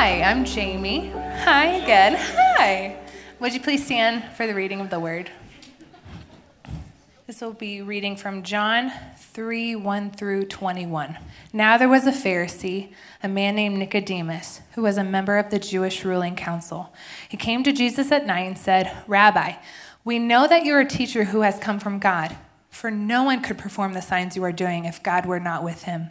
Hi, I'm Jamie. Hi again. Hi. Would you please stand for the reading of the word? This will be reading from John 3 1 through 21. Now there was a Pharisee, a man named Nicodemus, who was a member of the Jewish ruling council. He came to Jesus at night and said, Rabbi, we know that you're a teacher who has come from God, for no one could perform the signs you are doing if God were not with him.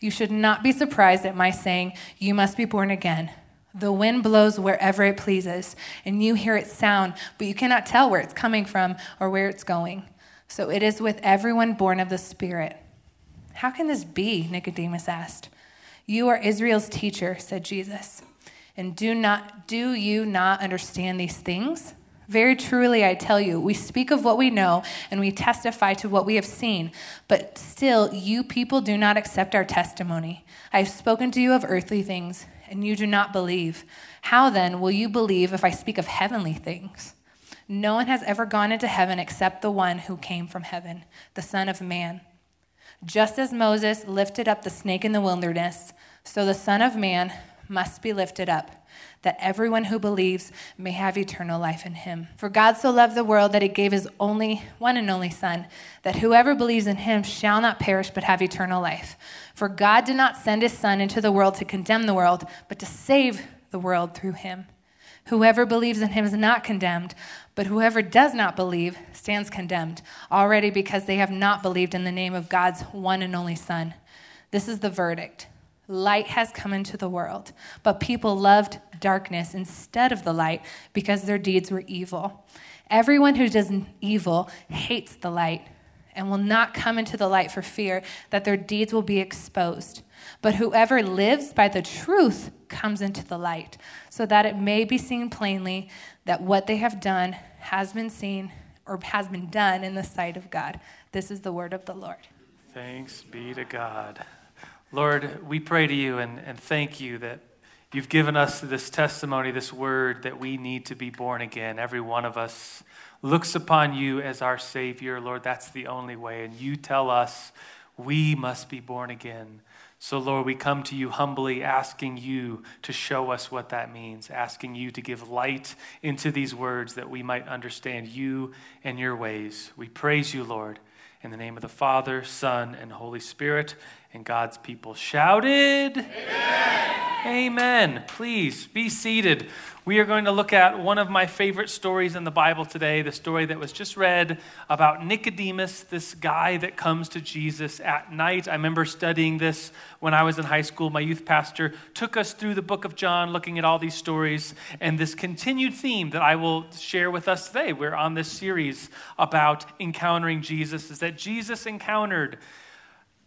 You should not be surprised at my saying, You must be born again. The wind blows wherever it pleases, and you hear its sound, but you cannot tell where it's coming from or where it's going. So it is with everyone born of the Spirit. How can this be? Nicodemus asked. You are Israel's teacher, said Jesus. And do not do you not understand these things? Very truly I tell you, we speak of what we know and we testify to what we have seen, but still you people do not accept our testimony. I have spoken to you of earthly things, and you do not believe. How then will you believe if I speak of heavenly things? No one has ever gone into heaven except the one who came from heaven, the Son of Man. Just as Moses lifted up the snake in the wilderness, so the Son of Man must be lifted up, that everyone who believes may have eternal life in him. For God so loved the world that he gave his only one and only Son, that whoever believes in him shall not perish but have eternal life. For God did not send his Son into the world to condemn the world, but to save the world through him. Whoever believes in him is not condemned, but whoever does not believe stands condemned, already because they have not believed in the name of God's one and only Son. This is the verdict. Light has come into the world, but people loved darkness instead of the light because their deeds were evil. Everyone who does evil hates the light and will not come into the light for fear that their deeds will be exposed. But whoever lives by the truth comes into the light, so that it may be seen plainly that what they have done has been seen or has been done in the sight of God. This is the word of the Lord. Thanks be to God. Lord, we pray to you and, and thank you that you've given us this testimony, this word that we need to be born again. Every one of us looks upon you as our Savior. Lord, that's the only way. And you tell us we must be born again. So, Lord, we come to you humbly, asking you to show us what that means, asking you to give light into these words that we might understand you and your ways. We praise you, Lord, in the name of the Father, Son, and Holy Spirit. And God's people shouted, Amen. Amen. Please be seated. We are going to look at one of my favorite stories in the Bible today, the story that was just read about Nicodemus, this guy that comes to Jesus at night. I remember studying this when I was in high school. My youth pastor took us through the book of John, looking at all these stories, and this continued theme that I will share with us today. We're on this series about encountering Jesus, is that Jesus encountered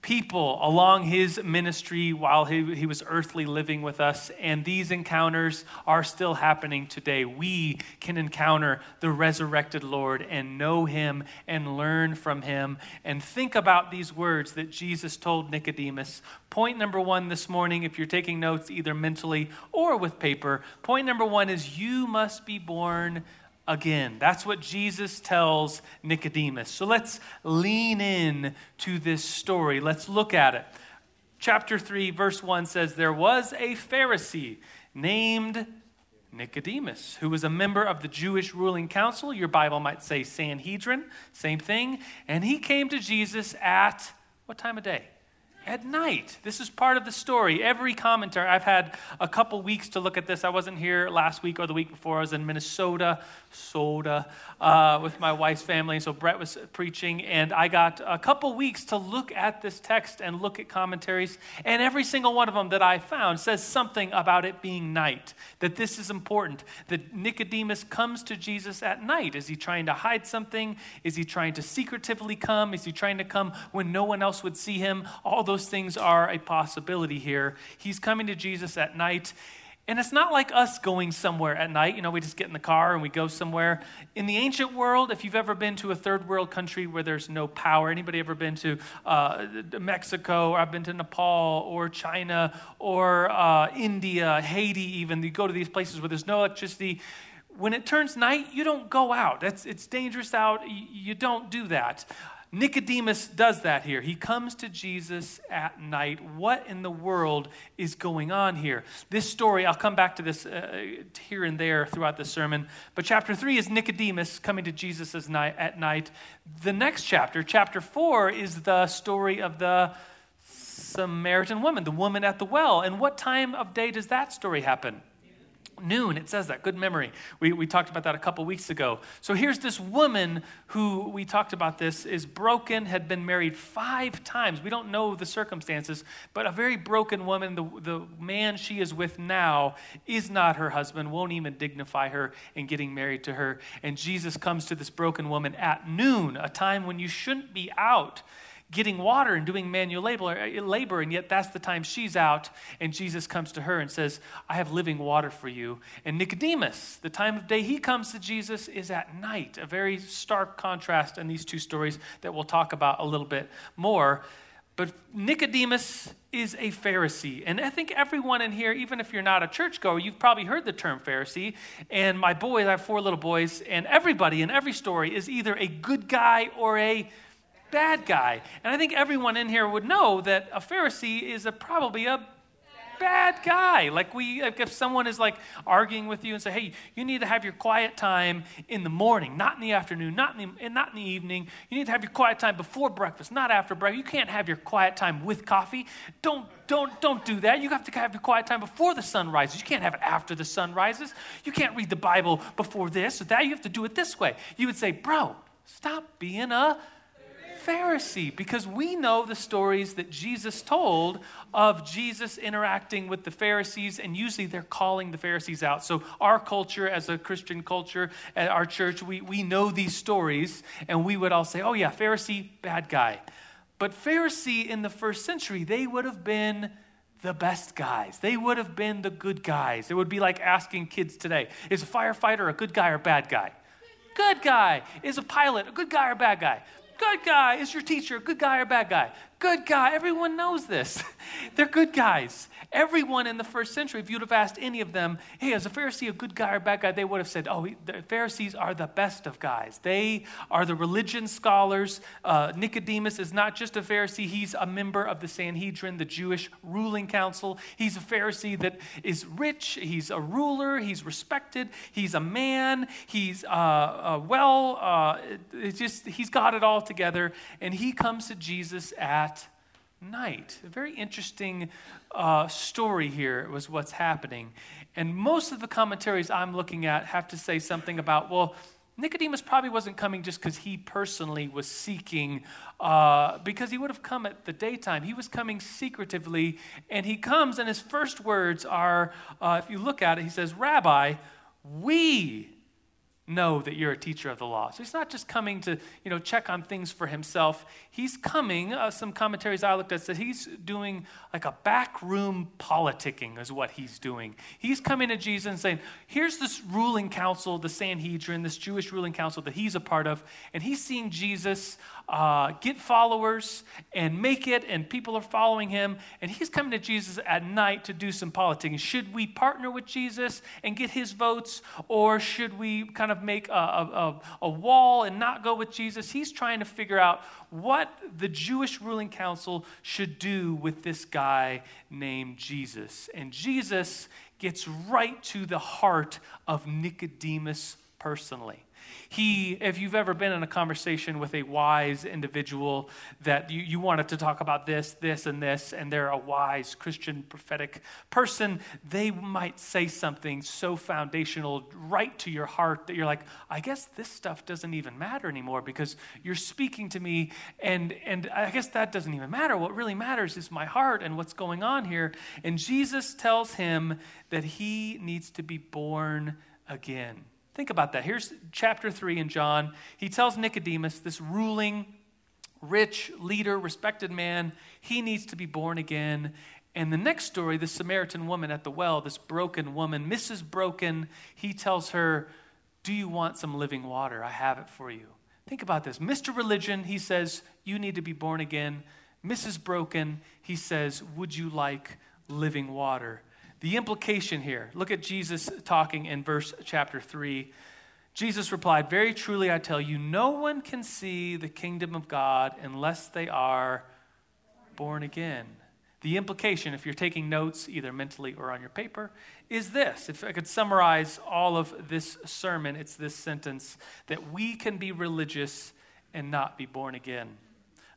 people along his ministry while he, he was earthly living with us, and these encounters are still happening today. We can encounter the resurrected Lord and know him and learn from him and think about these words that Jesus told Nicodemus. Point number one this morning, if you're taking notes either mentally or with paper, point number one is you must be born again. That's what Jesus tells Nicodemus. So let's lean in to this story. Let's look at it. Chapter 3, verse 1 says, There was a Pharisee named Nicodemus, who was a member of the Jewish ruling council. Your Bible might say Sanhedrin, same thing. And he came to Jesus at what time of day? At night. This is part of the story. Every commentary, I've had a couple weeks to look at this. I wasn't here last week or the week before. I was in Minnesota, soda, uh, with my wife's family. So Brett was preaching, and I got a couple weeks to look at this text and look at commentaries. And every single one of them that I found says something about it being night, that this is important, that Nicodemus comes to Jesus at night. Is he trying to hide something? Is he trying to secretively come? Is he trying to come when no one else would see him? All those those things are a possibility here. He's coming to Jesus at night. And it's not like us going somewhere at night. You know, we just get in the car and we go somewhere. In the ancient world, if you've ever been to a third world country where there's no power, anybody ever been to uh, Mexico, or I've been to Nepal, or China, or uh, India, Haiti, even, you go to these places where there's no electricity. When it turns night, you don't go out. That's, it's dangerous out. You don't do that. Nicodemus does that here. He comes to Jesus at night. What in the world is going on here? This story, I'll come back to this uh, here and there throughout the sermon, but chapter 3 is Nicodemus coming to Jesus at night. The next chapter, chapter 4, is the story of the Samaritan woman, the woman at the well. And what time of day does that story happen? Noon, it says that. Good memory. We, we talked about that a couple weeks ago. So here's this woman who we talked about this is broken, had been married five times. We don't know the circumstances, but a very broken woman. The, the man she is with now is not her husband, won't even dignify her in getting married to her. And Jesus comes to this broken woman at noon, a time when you shouldn't be out getting water and doing manual labor, eh, labor, and yet that's the time she's out, and Jesus comes to her and says, I have living water for you. And Nicodemus, the time of day he comes to Jesus is at night, a very stark contrast in these two stories that we'll talk about a little bit more. But Nicodemus is a Pharisee. And I think everyone in here, even if you're not a churchgoer, you've probably heard the term Pharisee. And my boys, I have four little boys, and everybody in every story is either a good guy or a bad guy. And I think everyone in here would know that a Pharisee is a, probably a bad guy. Like we, if someone is like arguing with you and say, "Hey, you need to have your quiet time in the morning, not in the afternoon, not in the, not in the evening. You need to have your quiet time before breakfast, not after breakfast. You can't have your quiet time with coffee. Don't, don't, don't do that. You have to have your quiet time before the sun rises. You can't have it after the sun rises. You can't read the Bible before this or that. You have to do it this way. You would say, "Bro, stop being a." Pharisee because we know the stories that Jesus told of Jesus interacting with the Pharisees, and usually they're calling the Pharisees out. So, our culture, as a Christian culture at our church, we, we know these stories, and we would all say, oh, yeah, Pharisee, bad guy. But Pharisee in the first century, they would have been the best guys. They would have been the good guys. It would be like asking kids today is a firefighter a good guy or bad guy? Good guy. Is a pilot a good guy or bad guy? Good guy. Is your teacher good guy or bad guy? Good guy. Everyone knows this. They're good guys. Everyone in the first century, if you'd have asked any of them, hey, is a Pharisee a good guy or bad guy? They would have said, oh, the Pharisees are the best of guys. They are the religion scholars. Uh, Nicodemus is not just a Pharisee, he's a member of the Sanhedrin, the Jewish ruling council. He's a Pharisee that is rich, he's a ruler, he's respected, he's a man, he's uh, uh, well, uh, just, he's got it all together. And he comes to Jesus at night. A very interesting uh, story here was what's happening. And most of the commentaries I'm looking at have to say something about, well, Nicodemus probably wasn't coming just because he personally was seeking, uh, because he would have come at the daytime. He was coming secretively, and he comes, and his first words are, uh, if you look at it, he says, Rabbi, we know that you're a teacher of the law. So he's not just coming to, you know, check on things for himself. He's coming, uh, some commentaries I looked at said he's doing like a backroom politicking is what he's doing. He's coming to Jesus and saying, here's this ruling council, the Sanhedrin, this Jewish ruling council that he's a part of, and he's seeing Jesus uh, get followers and make it, and people are following him. And he's coming to Jesus at night to do some politicking. Should we partner with Jesus and get his votes, or should we kind of make a, a, a wall and not go with Jesus? He's trying to figure out what the Jewish ruling council should do with this guy named Jesus. And Jesus gets right to the heart of Nicodemus personally. He, if you've ever been in a conversation with a wise individual that you, you wanted to talk about this, this, and this, and they're a wise Christian prophetic person, they might say something so foundational right to your heart that you're like, I guess this stuff doesn't even matter anymore because you're speaking to me, and, and I guess that doesn't even matter. What really matters is my heart and what's going on here. And Jesus tells him that he needs to be born again. Think about that. Here's chapter 3 in John. He tells Nicodemus, this ruling, rich leader, respected man, he needs to be born again. And the next story, the Samaritan woman at the well, this broken woman, Mrs. Broken, he tells her, Do you want some living water? I have it for you. Think about this. Mr. Religion, he says, You need to be born again. Mrs. Broken, he says, Would you like living water? The implication here, look at Jesus talking in verse chapter 3. Jesus replied, Very truly I tell you, no one can see the kingdom of God unless they are born again. The implication, if you're taking notes either mentally or on your paper, is this. If I could summarize all of this sermon, it's this sentence that we can be religious and not be born again.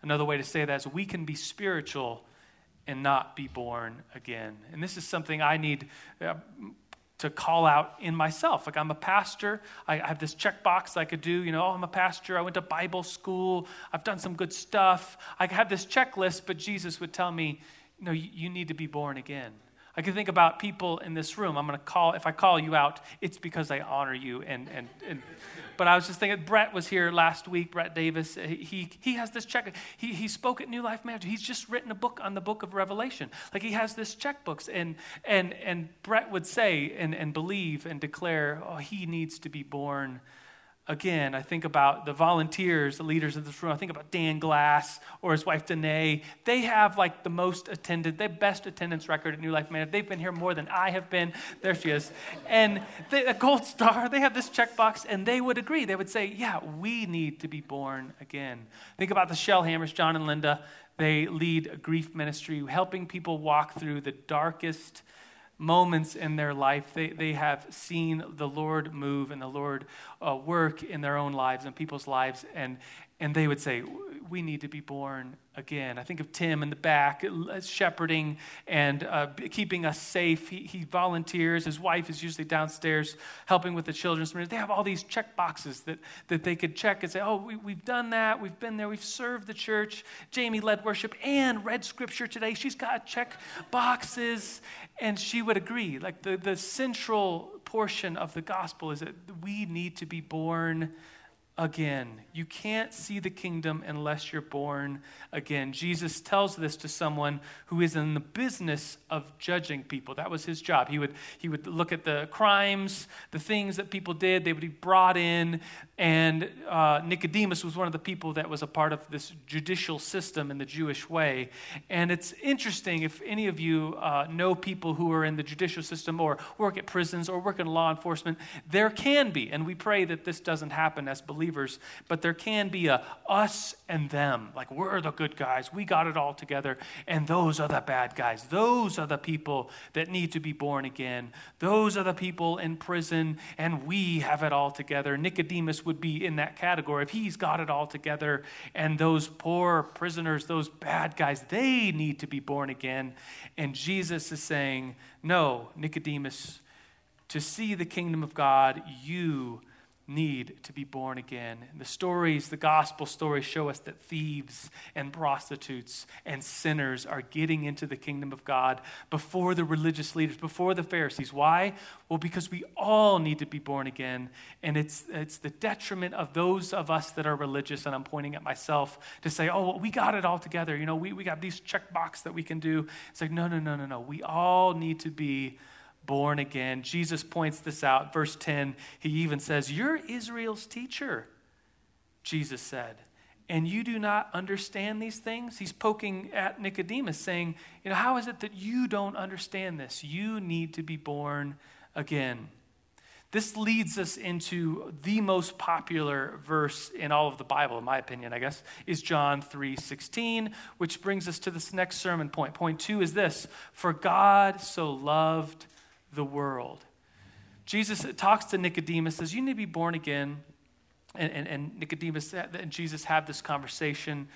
Another way to say that is we can be spiritual and not be born again. And this is something I need uh, to call out in myself. Like I'm a pastor, I have this checkbox I could do. You know, oh, I'm a pastor. I went to Bible school. I've done some good stuff. I have this checklist, but Jesus would tell me, no, you, you need to be born again. I can think about people in this room. I'm going to call, if I call you out, it's because I honor you. And, and, and, but I was just thinking, Brett was here last week, Brett Davis. He, he has this check. He, he spoke at New Life Manager. He's just written a book on the book of Revelation. Like he has this checkbooks. And, and, and Brett would say and, and believe and declare, oh, he needs to be born again, I think about the volunteers, the leaders of this room. I think about Dan Glass or his wife Danae. They have like the most attended, the best attendance record at New Life Man. They've been here more than I have been. There she is. And they, a gold star, they have this checkbox, and they would agree. They would say, Yeah, we need to be born again. Think about the Shellhammers, John and Linda. They lead a grief ministry, helping people walk through the darkest moments in their life, they, they have seen the Lord move and the Lord uh, work in their own lives and people's lives. And, and they would say, We need to be born again. I think of Tim in the back, uh, shepherding and uh, keeping us safe. He, he, volunteers. His wife is usually downstairs helping with the children's ministry. They have all these check boxes that, that they could check and say, oh, we, we've done that. We've been there. We've served the church. Jamie led worship and read scripture today. She's got check boxes. And she would agree. Like the, the central portion of the gospel is that we need to be born again. You can't see the kingdom unless you're born again. Jesus tells this to someone who is in the business of judging people. That was his job. He would, he would look at the crimes, the things that people did, they would be brought in. And uh, Nicodemus was one of the people that was a part of this judicial system in the Jewish way. And it's interesting if any of you uh, know people who are in the judicial system or work at prisons or work in law enforcement, there can be, and we pray that this doesn't happen as believers believers, but there can be a us and them. Like we're the good guys, we got it all together, and those are the bad guys. Those are the people that need to be born again. Those are the people in prison, and we have it all together. Nicodemus would be in that category if he's got it all together, and those poor prisoners, those bad guys, they need to be born again. And Jesus is saying, No, Nicodemus, to see the kingdom of God, you need to be born again. The stories, the gospel stories, show us that thieves and prostitutes and sinners are getting into the kingdom of God before the religious leaders, before the Pharisees. Why? Well, because we all need to be born again. And it's, it's the detriment of those of us that are religious, and I'm pointing at myself to say, oh, well, we got it all together. You know, we, we got these check box that we can do. It's like, no, no, no, no, no. We all need to be born again. Jesus points this out. Verse 10, he even says, You're Israel's teacher, Jesus said. And you do not understand these things? He's poking at Nicodemus, saying, You know, how is it that you don't understand this? You need to be born again. This leads us into the most popular verse in all of the Bible, in my opinion, I guess, is John 3:16, which brings us to this next sermon point. Point two is this: For God so loved the world. Jesus talks to Nicodemus, says, You need to be born again. And, and, and, Nicodemus uh, and Jesus have this conversation,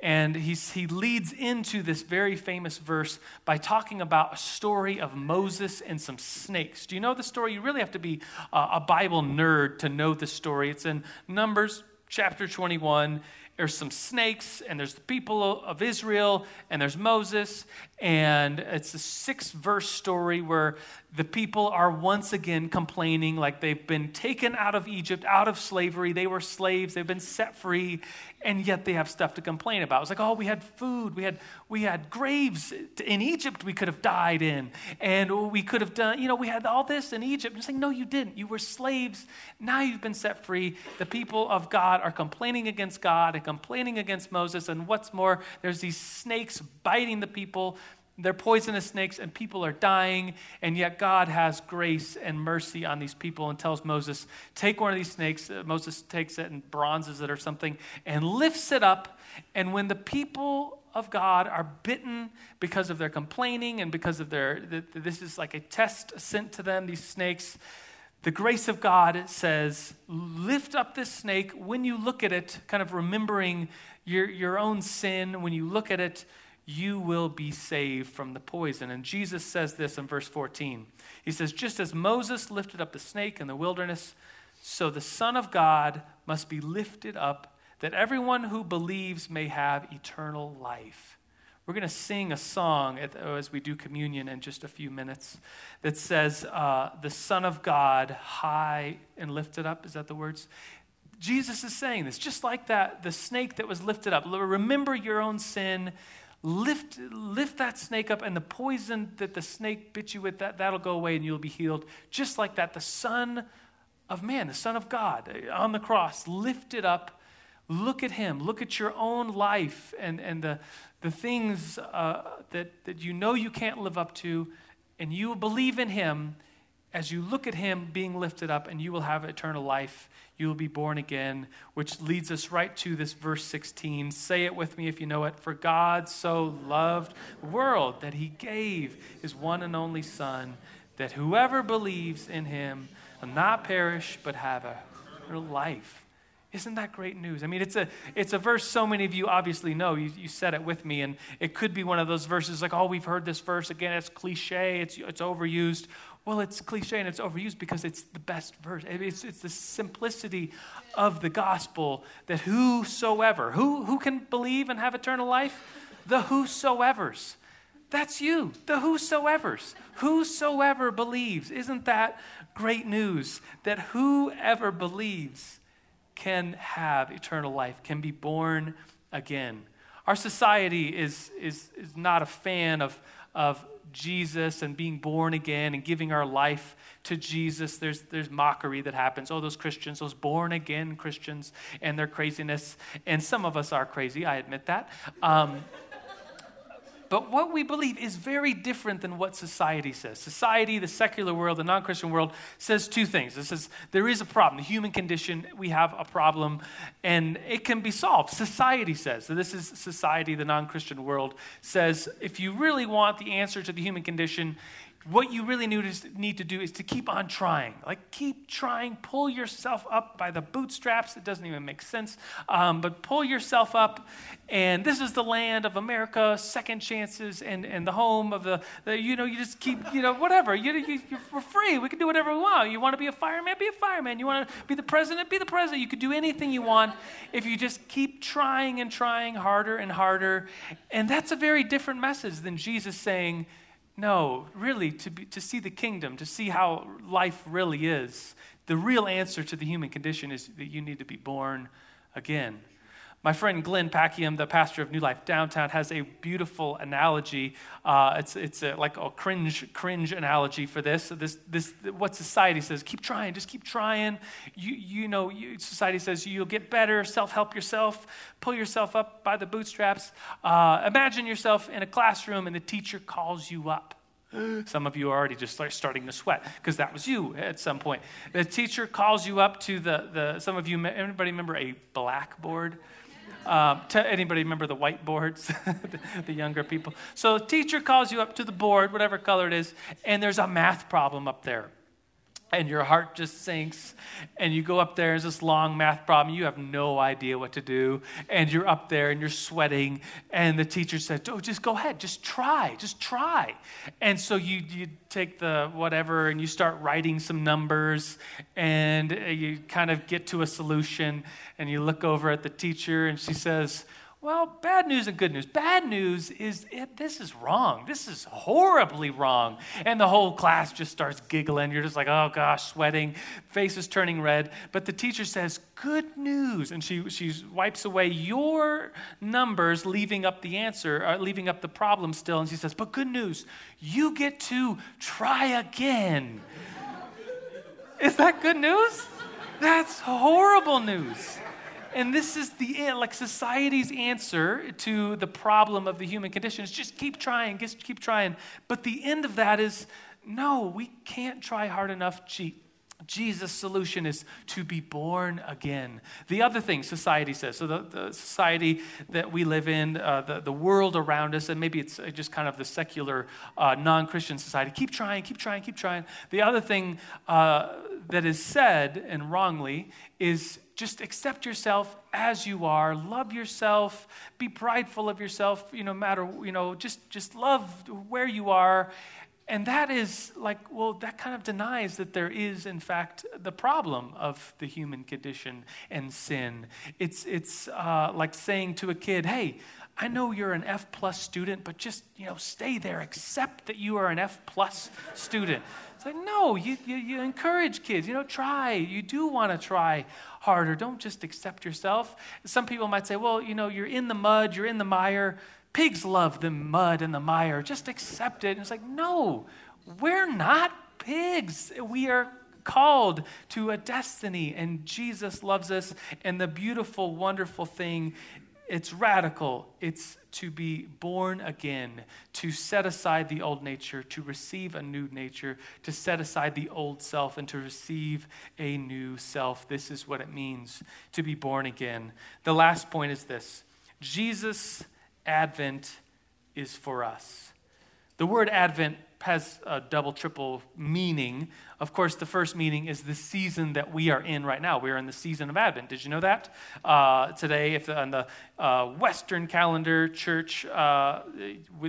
and he's, he leads into this very famous verse by talking about a story of Moses and some snakes. Do you know the story? You really have to be a, a Bible nerd to know the story. It's in Numbers chapter 21, there's some snakes, and there's the people of Israel, and there's Moses. And it's a six verse story where the people are once again complaining like they've been taken out of Egypt, out of slavery. They were slaves, they've been set free, and yet they have stuff to complain about. It's like, oh, we had food, we had, we had graves in Egypt we could have died in, and we could have done, you know, we had all this in Egypt. And saying, no, you didn't. You were slaves. Now you've been set free. The people of God are complaining against God and complaining against Moses. And what's more, there's these snakes biting the people they're poisonous snakes and people are dying, and yet God has grace and mercy on these people and tells Moses, Take one of these snakes. Uh, Moses takes it and bronzes it or something and lifts it up. And when the people of God are bitten because of their complaining and because of their, this is like a test sent to them, these snakes, the grace of God says, Lift up this snake when you look at it, kind of remembering your, your own sin. When you look at it, you will be saved from the poison. And Jesus says this in verse 14. He says, Just as Moses lifted up the snake in the wilderness, so the Son of God must be lifted up, that everyone who believes may have eternal life. We're going to sing a song as we do communion in just a few minutes that says, uh, The Son of God, high and lifted up. Is that the words? Jesus is saying this, just like that, the snake that was lifted up. Remember your own sin lift, lift that snake up, and the poison that the snake bit you with, that, that'll go away and you'll be healed. Just like that, the Son of Man, the Son of God on the cross, lifted up. Look at him. Look at your own life and, and the, the things uh, that, that you know you can't live up to, and you believe in him as you look at him being lifted up, and you will have eternal life. You will be born again, which leads us right to this verse 16. Say it with me if you know it. For God so loved the world that he gave his one and only Son, that whoever believes in him will not perish but have a life. Isn't that great news? I mean, it's a, it's a verse so many of you obviously know. You, you said it with me, and it could be one of those verses like, oh, we've heard this verse again. It's cliche, it's, it's overused. Well, it's cliche and it's overused because it's the best verse. It's, it's the simplicity of the gospel that whosoever, who, who can believe and have eternal life? The whosoevers. That's you, the whosoevers. Whosoever believes. Isn't that great news? That whoever believes can have eternal life, can be born again. Our society is, is, is not a fan of, of Jesus and being born again and giving our life to Jesus. There's, there's mockery that happens. Oh, those Christians, those born again Christians and their craziness. And some of us are crazy, I admit that. Um, but what we believe is very different than what society says. Society, the secular world, the non Christian world, says two things. It says there is a problem, the human condition, we have a problem, and it can be solved. Society says, so this is society, the non Christian world, says if you really want the answer to the human condition, what you really need to do is to keep on trying. Like, keep trying. Pull yourself up by the bootstraps. It doesn't even make sense. Um, but pull yourself up. And this is the land of America, second chances, and, and the home of the, the you know, you just keep, you know, whatever. You, you, we're free. We can do whatever we want. You want to be a fireman? Be a fireman. You want to be the president? Be the president. You could do anything you want if you just keep trying and trying harder and harder. And that's a very different message than Jesus saying, no, really, to, be, to see the kingdom, to see how life really is, the real answer to the human condition is that you need to be born again. My friend Glenn Packiam, the pastor of New Life Downtown, has a beautiful analogy. Uh, it's it's a, like a cringe cringe analogy for this. This this what society says: keep trying, just keep trying. You you know, you, society says you'll get better. Self help yourself. Pull yourself up by the bootstraps. Uh, imagine yourself in a classroom and the teacher calls you up. Some of you are already just start starting to sweat because that was you at some point. The teacher calls you up to the, the some of you, anybody remember a blackboard? Um, anybody remember the whiteboards? the, the younger people. So teacher calls you up to the board, whatever color it is, and there's a math problem up there. And your heart just sinks and you go up there it's this long math problem you have no idea what to do and you're up there and you're sweating and the teacher said oh just go ahead just try just try. And so you, you take the whatever and you start writing some numbers and uh, you kind of get to a solution and you look over at the teacher and she says well, bad news and good news. Bad news is it, this is wrong. This is horribly wrong. And the whole class just starts giggling. You're just like, oh gosh, sweating, face is turning red. But the teacher says, good news. And she, she wipes away your numbers, leaving up the answer, or uh, leaving up the problem still. And she says, but good news, you get to try again. is that good news? That's horrible news. And this is the like society's answer to the problem of the human condition is just keep trying, just keep trying. But the end of that is no, we can't try hard enough. Jesus' solution is to be born again. The other thing society says, so the, the society that we live in, uh, the, the world around us, and maybe it's just kind of the secular, uh, non Christian society, keep trying, keep trying, keep trying. The other thing uh, that is said, and wrongly, is just accept yourself as you are. Love yourself. Be prideful of yourself you know matter you know just just love where you are. And that is like well that kind of denies that there is in fact the problem of the human condition and sin. It's it's uh, like saying to a kid hey I know you're an F plus student, but just you know, stay there. Accept that you are an F plus student. It's like, no, you, you, you encourage kids, you know, try. You do want to try harder. Don't just accept yourself. Some people might say, well, you know, you're in the mud, you're in the mire. Pigs love the mud and the mire. Just accept it. And it's like, no, we're not pigs. We are called to a destiny, and Jesus loves us. And the beautiful, wonderful thing it's radical. It's to be born again, to set aside the old nature, to receive a new nature, to set aside the old self, and to receive a new self. This is what it means to be born again. The last point is this Jesus' advent is for us. The word advent has a double, triple meaning. Of course, the first meaning is the season that we are in right now. We are in the season of Advent. Did you know that? Uh, today, if on the uh, Western calendar, church uh,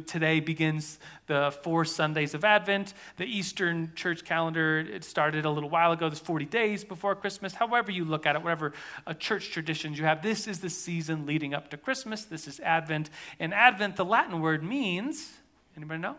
today begins the four Sundays of Advent. The Eastern church calendar it started a little while ago. There's 40 days before Christmas. However you look at it, whatever uh, church traditions you have, this is the season leading up to Christmas. This is Advent. And Advent, the Latin word means. Anybody know?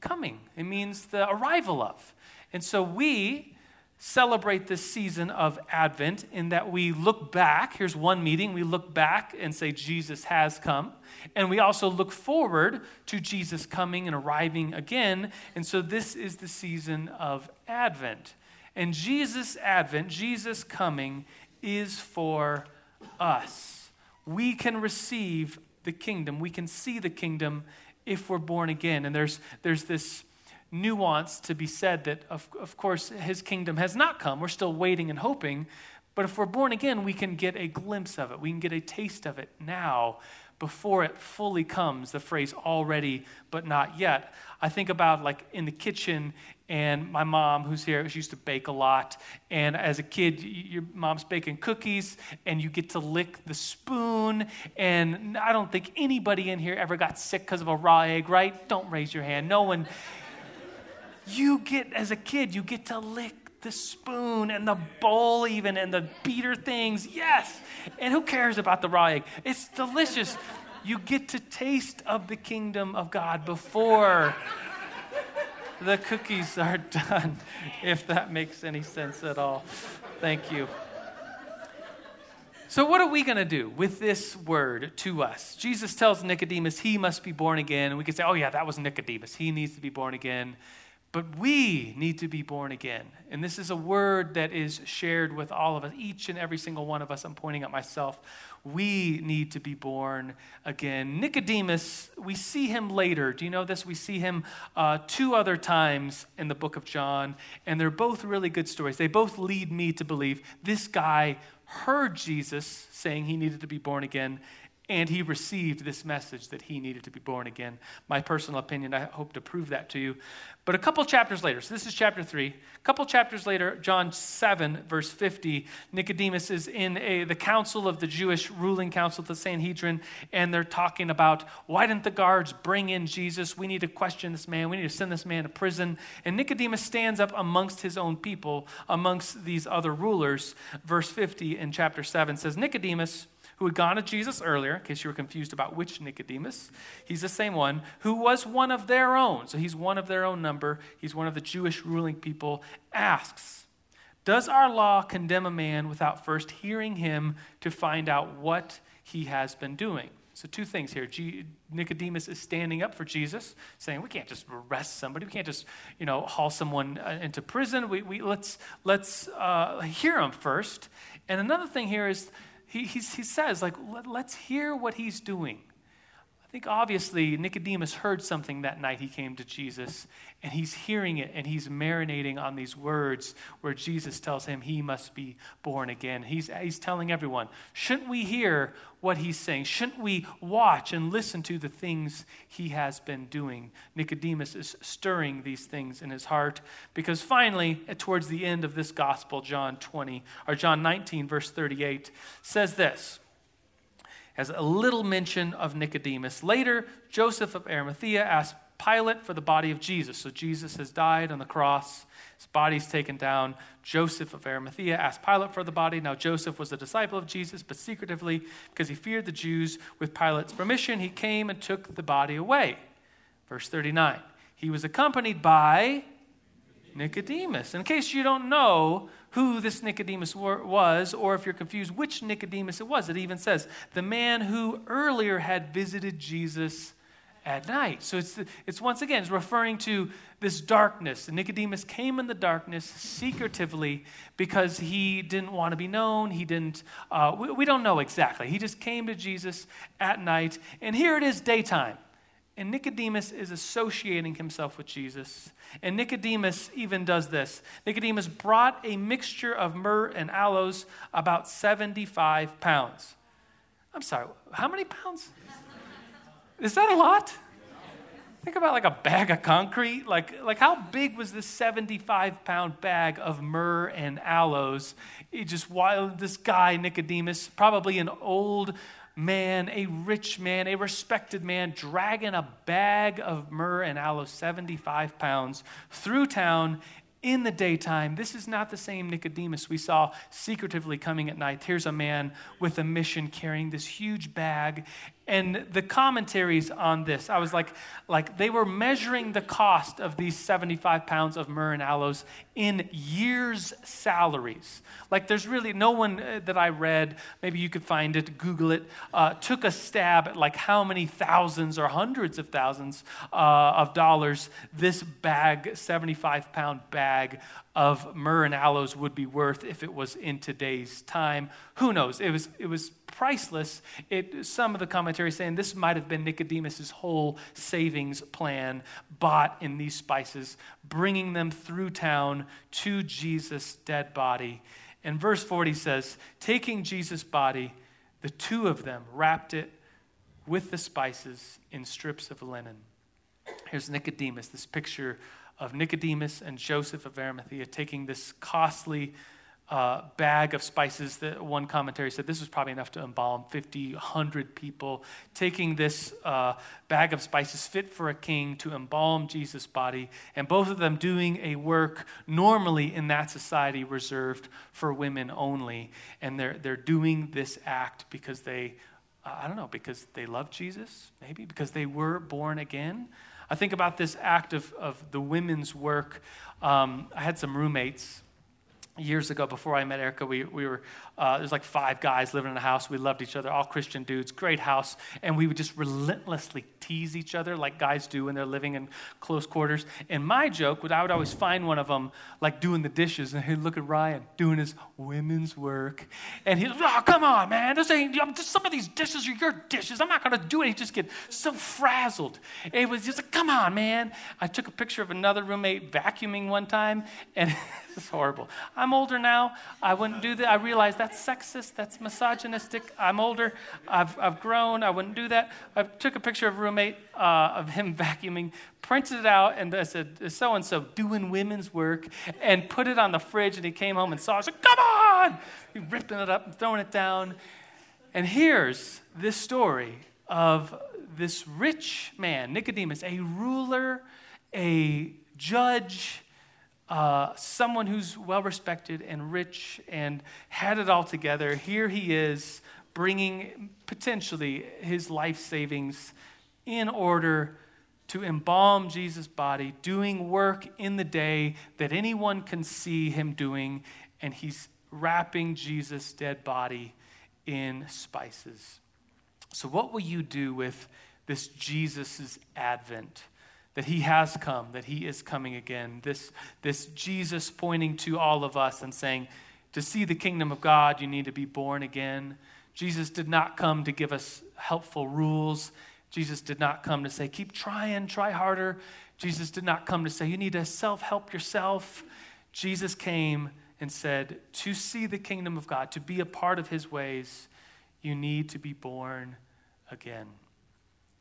Coming, it means the arrival of. And so we celebrate this season of Advent in that we look back. Here's one meeting. We look back and say, Jesus has come. And we also look forward to Jesus coming and arriving again. And so this is the season of Advent. And Jesus' Advent, Jesus coming, is for us. We can receive the kingdom, we can see the kingdom if we're born again. And there's, there's this nuance to be said that, of, of course, his kingdom has not come. We're still waiting and hoping. But if we're born again, we can get a glimpse of it. We can get a taste of it now before it fully comes, the phrase already but not yet. I think about like in the kitchen and my mom, who's here, she used to bake a lot. And as a kid, your mom's baking cookies, and you get to lick the spoon. And I don't think anybody in here ever got sick because of a raw egg, right? Don't raise your hand. No one. You get, as a kid, you get to lick the spoon and the bowl, even, and the beater things. Yes. And who cares about the raw egg? It's delicious. You get to taste of the kingdom of God before the cookies are done, if that makes any sense at all. Thank you. So, what are we going to do with this word to us? Jesus tells Nicodemus he must be born again. And we can say, oh, yeah, that was Nicodemus. He needs to be born again. But we need to be born again. And this is a word that is shared with all of us, each and every single one of us. I'm pointing at myself. We need to be born again. Nicodemus, we see him later. Do you know this? We see him uh, two other times in the book of John, and they're both really good stories. They both lead me to believe this guy heard Jesus saying he needed to be born again and he received this message that he needed to be born again. My personal opinion, I hope to prove that to you. But a couple chapters later, so this is chapter 3, a couple chapters later, John 7, verse 50, Nicodemus is in a, the council of the Jewish ruling council, the Sanhedrin, and they're talking about why didn't the guards bring in Jesus? We need to question this man. We need to send this man to prison. And Nicodemus stands up amongst his own people, amongst these other rulers. Verse 50 in chapter 7 says, Nicodemus, who had gone to Jesus earlier, in case you were confused about which Nicodemus. He's the same one, who was one of their own. So he's one of their own number. He's one of the Jewish ruling people. Asks, Does our law condemn a man without first hearing him to find out what he has been doing? So, two things here. Nicodemus is standing up for Jesus, saying, We can't just arrest somebody. We can't just, you know, haul someone uh, into prison. We, we, let's let's uh, hear him first. And another thing here is he, he says, like, let, let's hear what he's doing. I think obviously Nicodemus heard something that night he came to Jesus, and he's hearing it and he's marinating on these words where Jesus tells him he must be born again. He's, he's telling everyone, shouldn't we hear what he's saying? Shouldn't we watch and listen to the things he has been doing? Nicodemus is stirring these things in his heart because finally, towards the end of this gospel, John 20 or John 19, verse 38, says this has a little mention of Nicodemus. Later, Joseph of Arimathea asked Pilate for the body of Jesus. So Jesus has died on the cross. His body's taken down. Joseph of Arimathea asked Pilate for the body. Now, Joseph was a disciple of Jesus, but secretively, because he feared the Jews, with Pilate's permission, he came and took the body away. Verse 39. He was accompanied by Nicodemus. In case you don't know who this Nicodemus was, or if you're confused which Nicodemus it was, it even says, the man who earlier had visited Jesus at night. So it's, it's once again, it's referring to this darkness. Nicodemus came in the darkness secretively because he didn't want to be known. He didn't, uh, we, we don't know exactly. He just came to Jesus at night. And here it is daytime. And Nicodemus is associating himself with Jesus. And Nicodemus even does this. Nicodemus brought a mixture of myrrh and aloes, about 75 pounds. I'm sorry, how many pounds? Is that a lot? Think about like a bag of concrete. Like, like how big was this 75 pound bag of myrrh and aloes? He just wild this guy, Nicodemus, probably an old man, a rich man, a respected man, dragging a bag of myrrh and aloes, 75 pounds, through town in the daytime. This is not the same Nicodemus we saw secretively coming at night. Here's a man with a mission carrying this huge bag and the commentaries on this, I was like, like they were measuring the cost of these 75 pounds of myrrh and aloes in years' salaries. Like there's really no one uh, that I read, maybe you could find it, Google it, uh, took a stab at like how many thousands or hundreds of thousands uh, of dollars this bag, 75 pound bag of myrrh and aloes would be worth if it was in today's time. Who knows? It was, it was priceless. It, some of the commentary saying this might have been Nicodemus's whole savings plan bought in these spices, bringing them through town to Jesus' dead body. And verse 40 says, taking Jesus' body, the two of them wrapped it with the spices in strips of linen. Here's Nicodemus, this picture of Nicodemus and Joseph of Arimathea taking this costly uh, bag of spices that one commentary said this was probably enough to embalm 50, 100 people. Taking this uh, bag of spices fit for a king to embalm Jesus' body, and both of them doing a work normally in that society reserved for women only. And they're, they're doing this act because they, uh, I don't know, because they love Jesus, maybe, because they were born again. I think about this act of, of the women's work. Um, I had some roommates years ago before I met Erica, we, we were, uh, there's like five guys living in a house. We loved each other, all Christian dudes, great house. And we would just relentlessly tease each other like guys do when they're living in close quarters. And my joke would, I would always find one of them like doing the dishes and he'd look at Ryan doing his women's work. And he'd, oh, come on, man. This ain't, just some of these dishes are your dishes. I'm not going to do it. He'd just get so frazzled. It was just like, come on, man. I took a picture of another roommate vacuuming one time and it's horrible. I'm I'm older now. I wouldn't do that. I realize that's sexist. That's misogynistic. I'm older. I've, I've grown. I wouldn't do that. I took a picture of a roommate uh, of him vacuuming, printed it out, and I said, so and so doing women's work, and put it on the fridge. And he came home and saw it. I come on! He ripping it up and throwing it down. And here's this story of this rich man, Nicodemus, a ruler, a judge, uh, someone who's well respected and rich and had it all together. Here he is bringing potentially his life savings in order to embalm Jesus' body, doing work in the day that anyone can see him doing, and he's wrapping Jesus' dead body in spices. So, what will you do with this Jesus' advent? That he has come, that he is coming again. This, this Jesus pointing to all of us and saying, to see the kingdom of God, you need to be born again. Jesus did not come to give us helpful rules. Jesus did not come to say, keep trying, try harder. Jesus did not come to say, you need to self help yourself. Jesus came and said, to see the kingdom of God, to be a part of his ways, you need to be born again.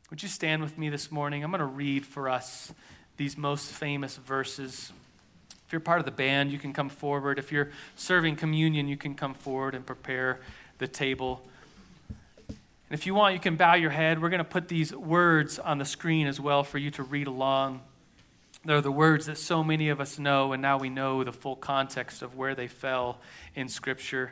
Would you stand with me this morning? I'm going to read for us these most famous verses. If you're part of the band, you can come forward. If you're serving communion, you can come forward and prepare the table. And if you want, you can bow your head. We're going to put these words on the screen as well for you to read along. They're the words that so many of us know, and now we know the full context of where they fell in Scripture.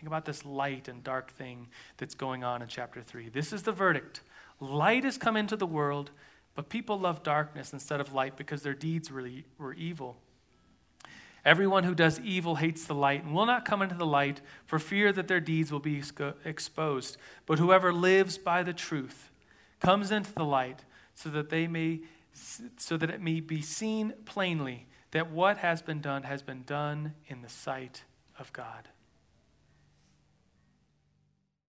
Think about this light and dark thing that's going on in chapter 3. This is the verdict. Light has come into the world, but people love darkness instead of light because their deeds really were evil. Everyone who does evil hates the light and will not come into the light for fear that their deeds will be exposed. But whoever lives by the truth comes into the light so that they may so that it may be seen plainly that what has been done has been done in the sight of God.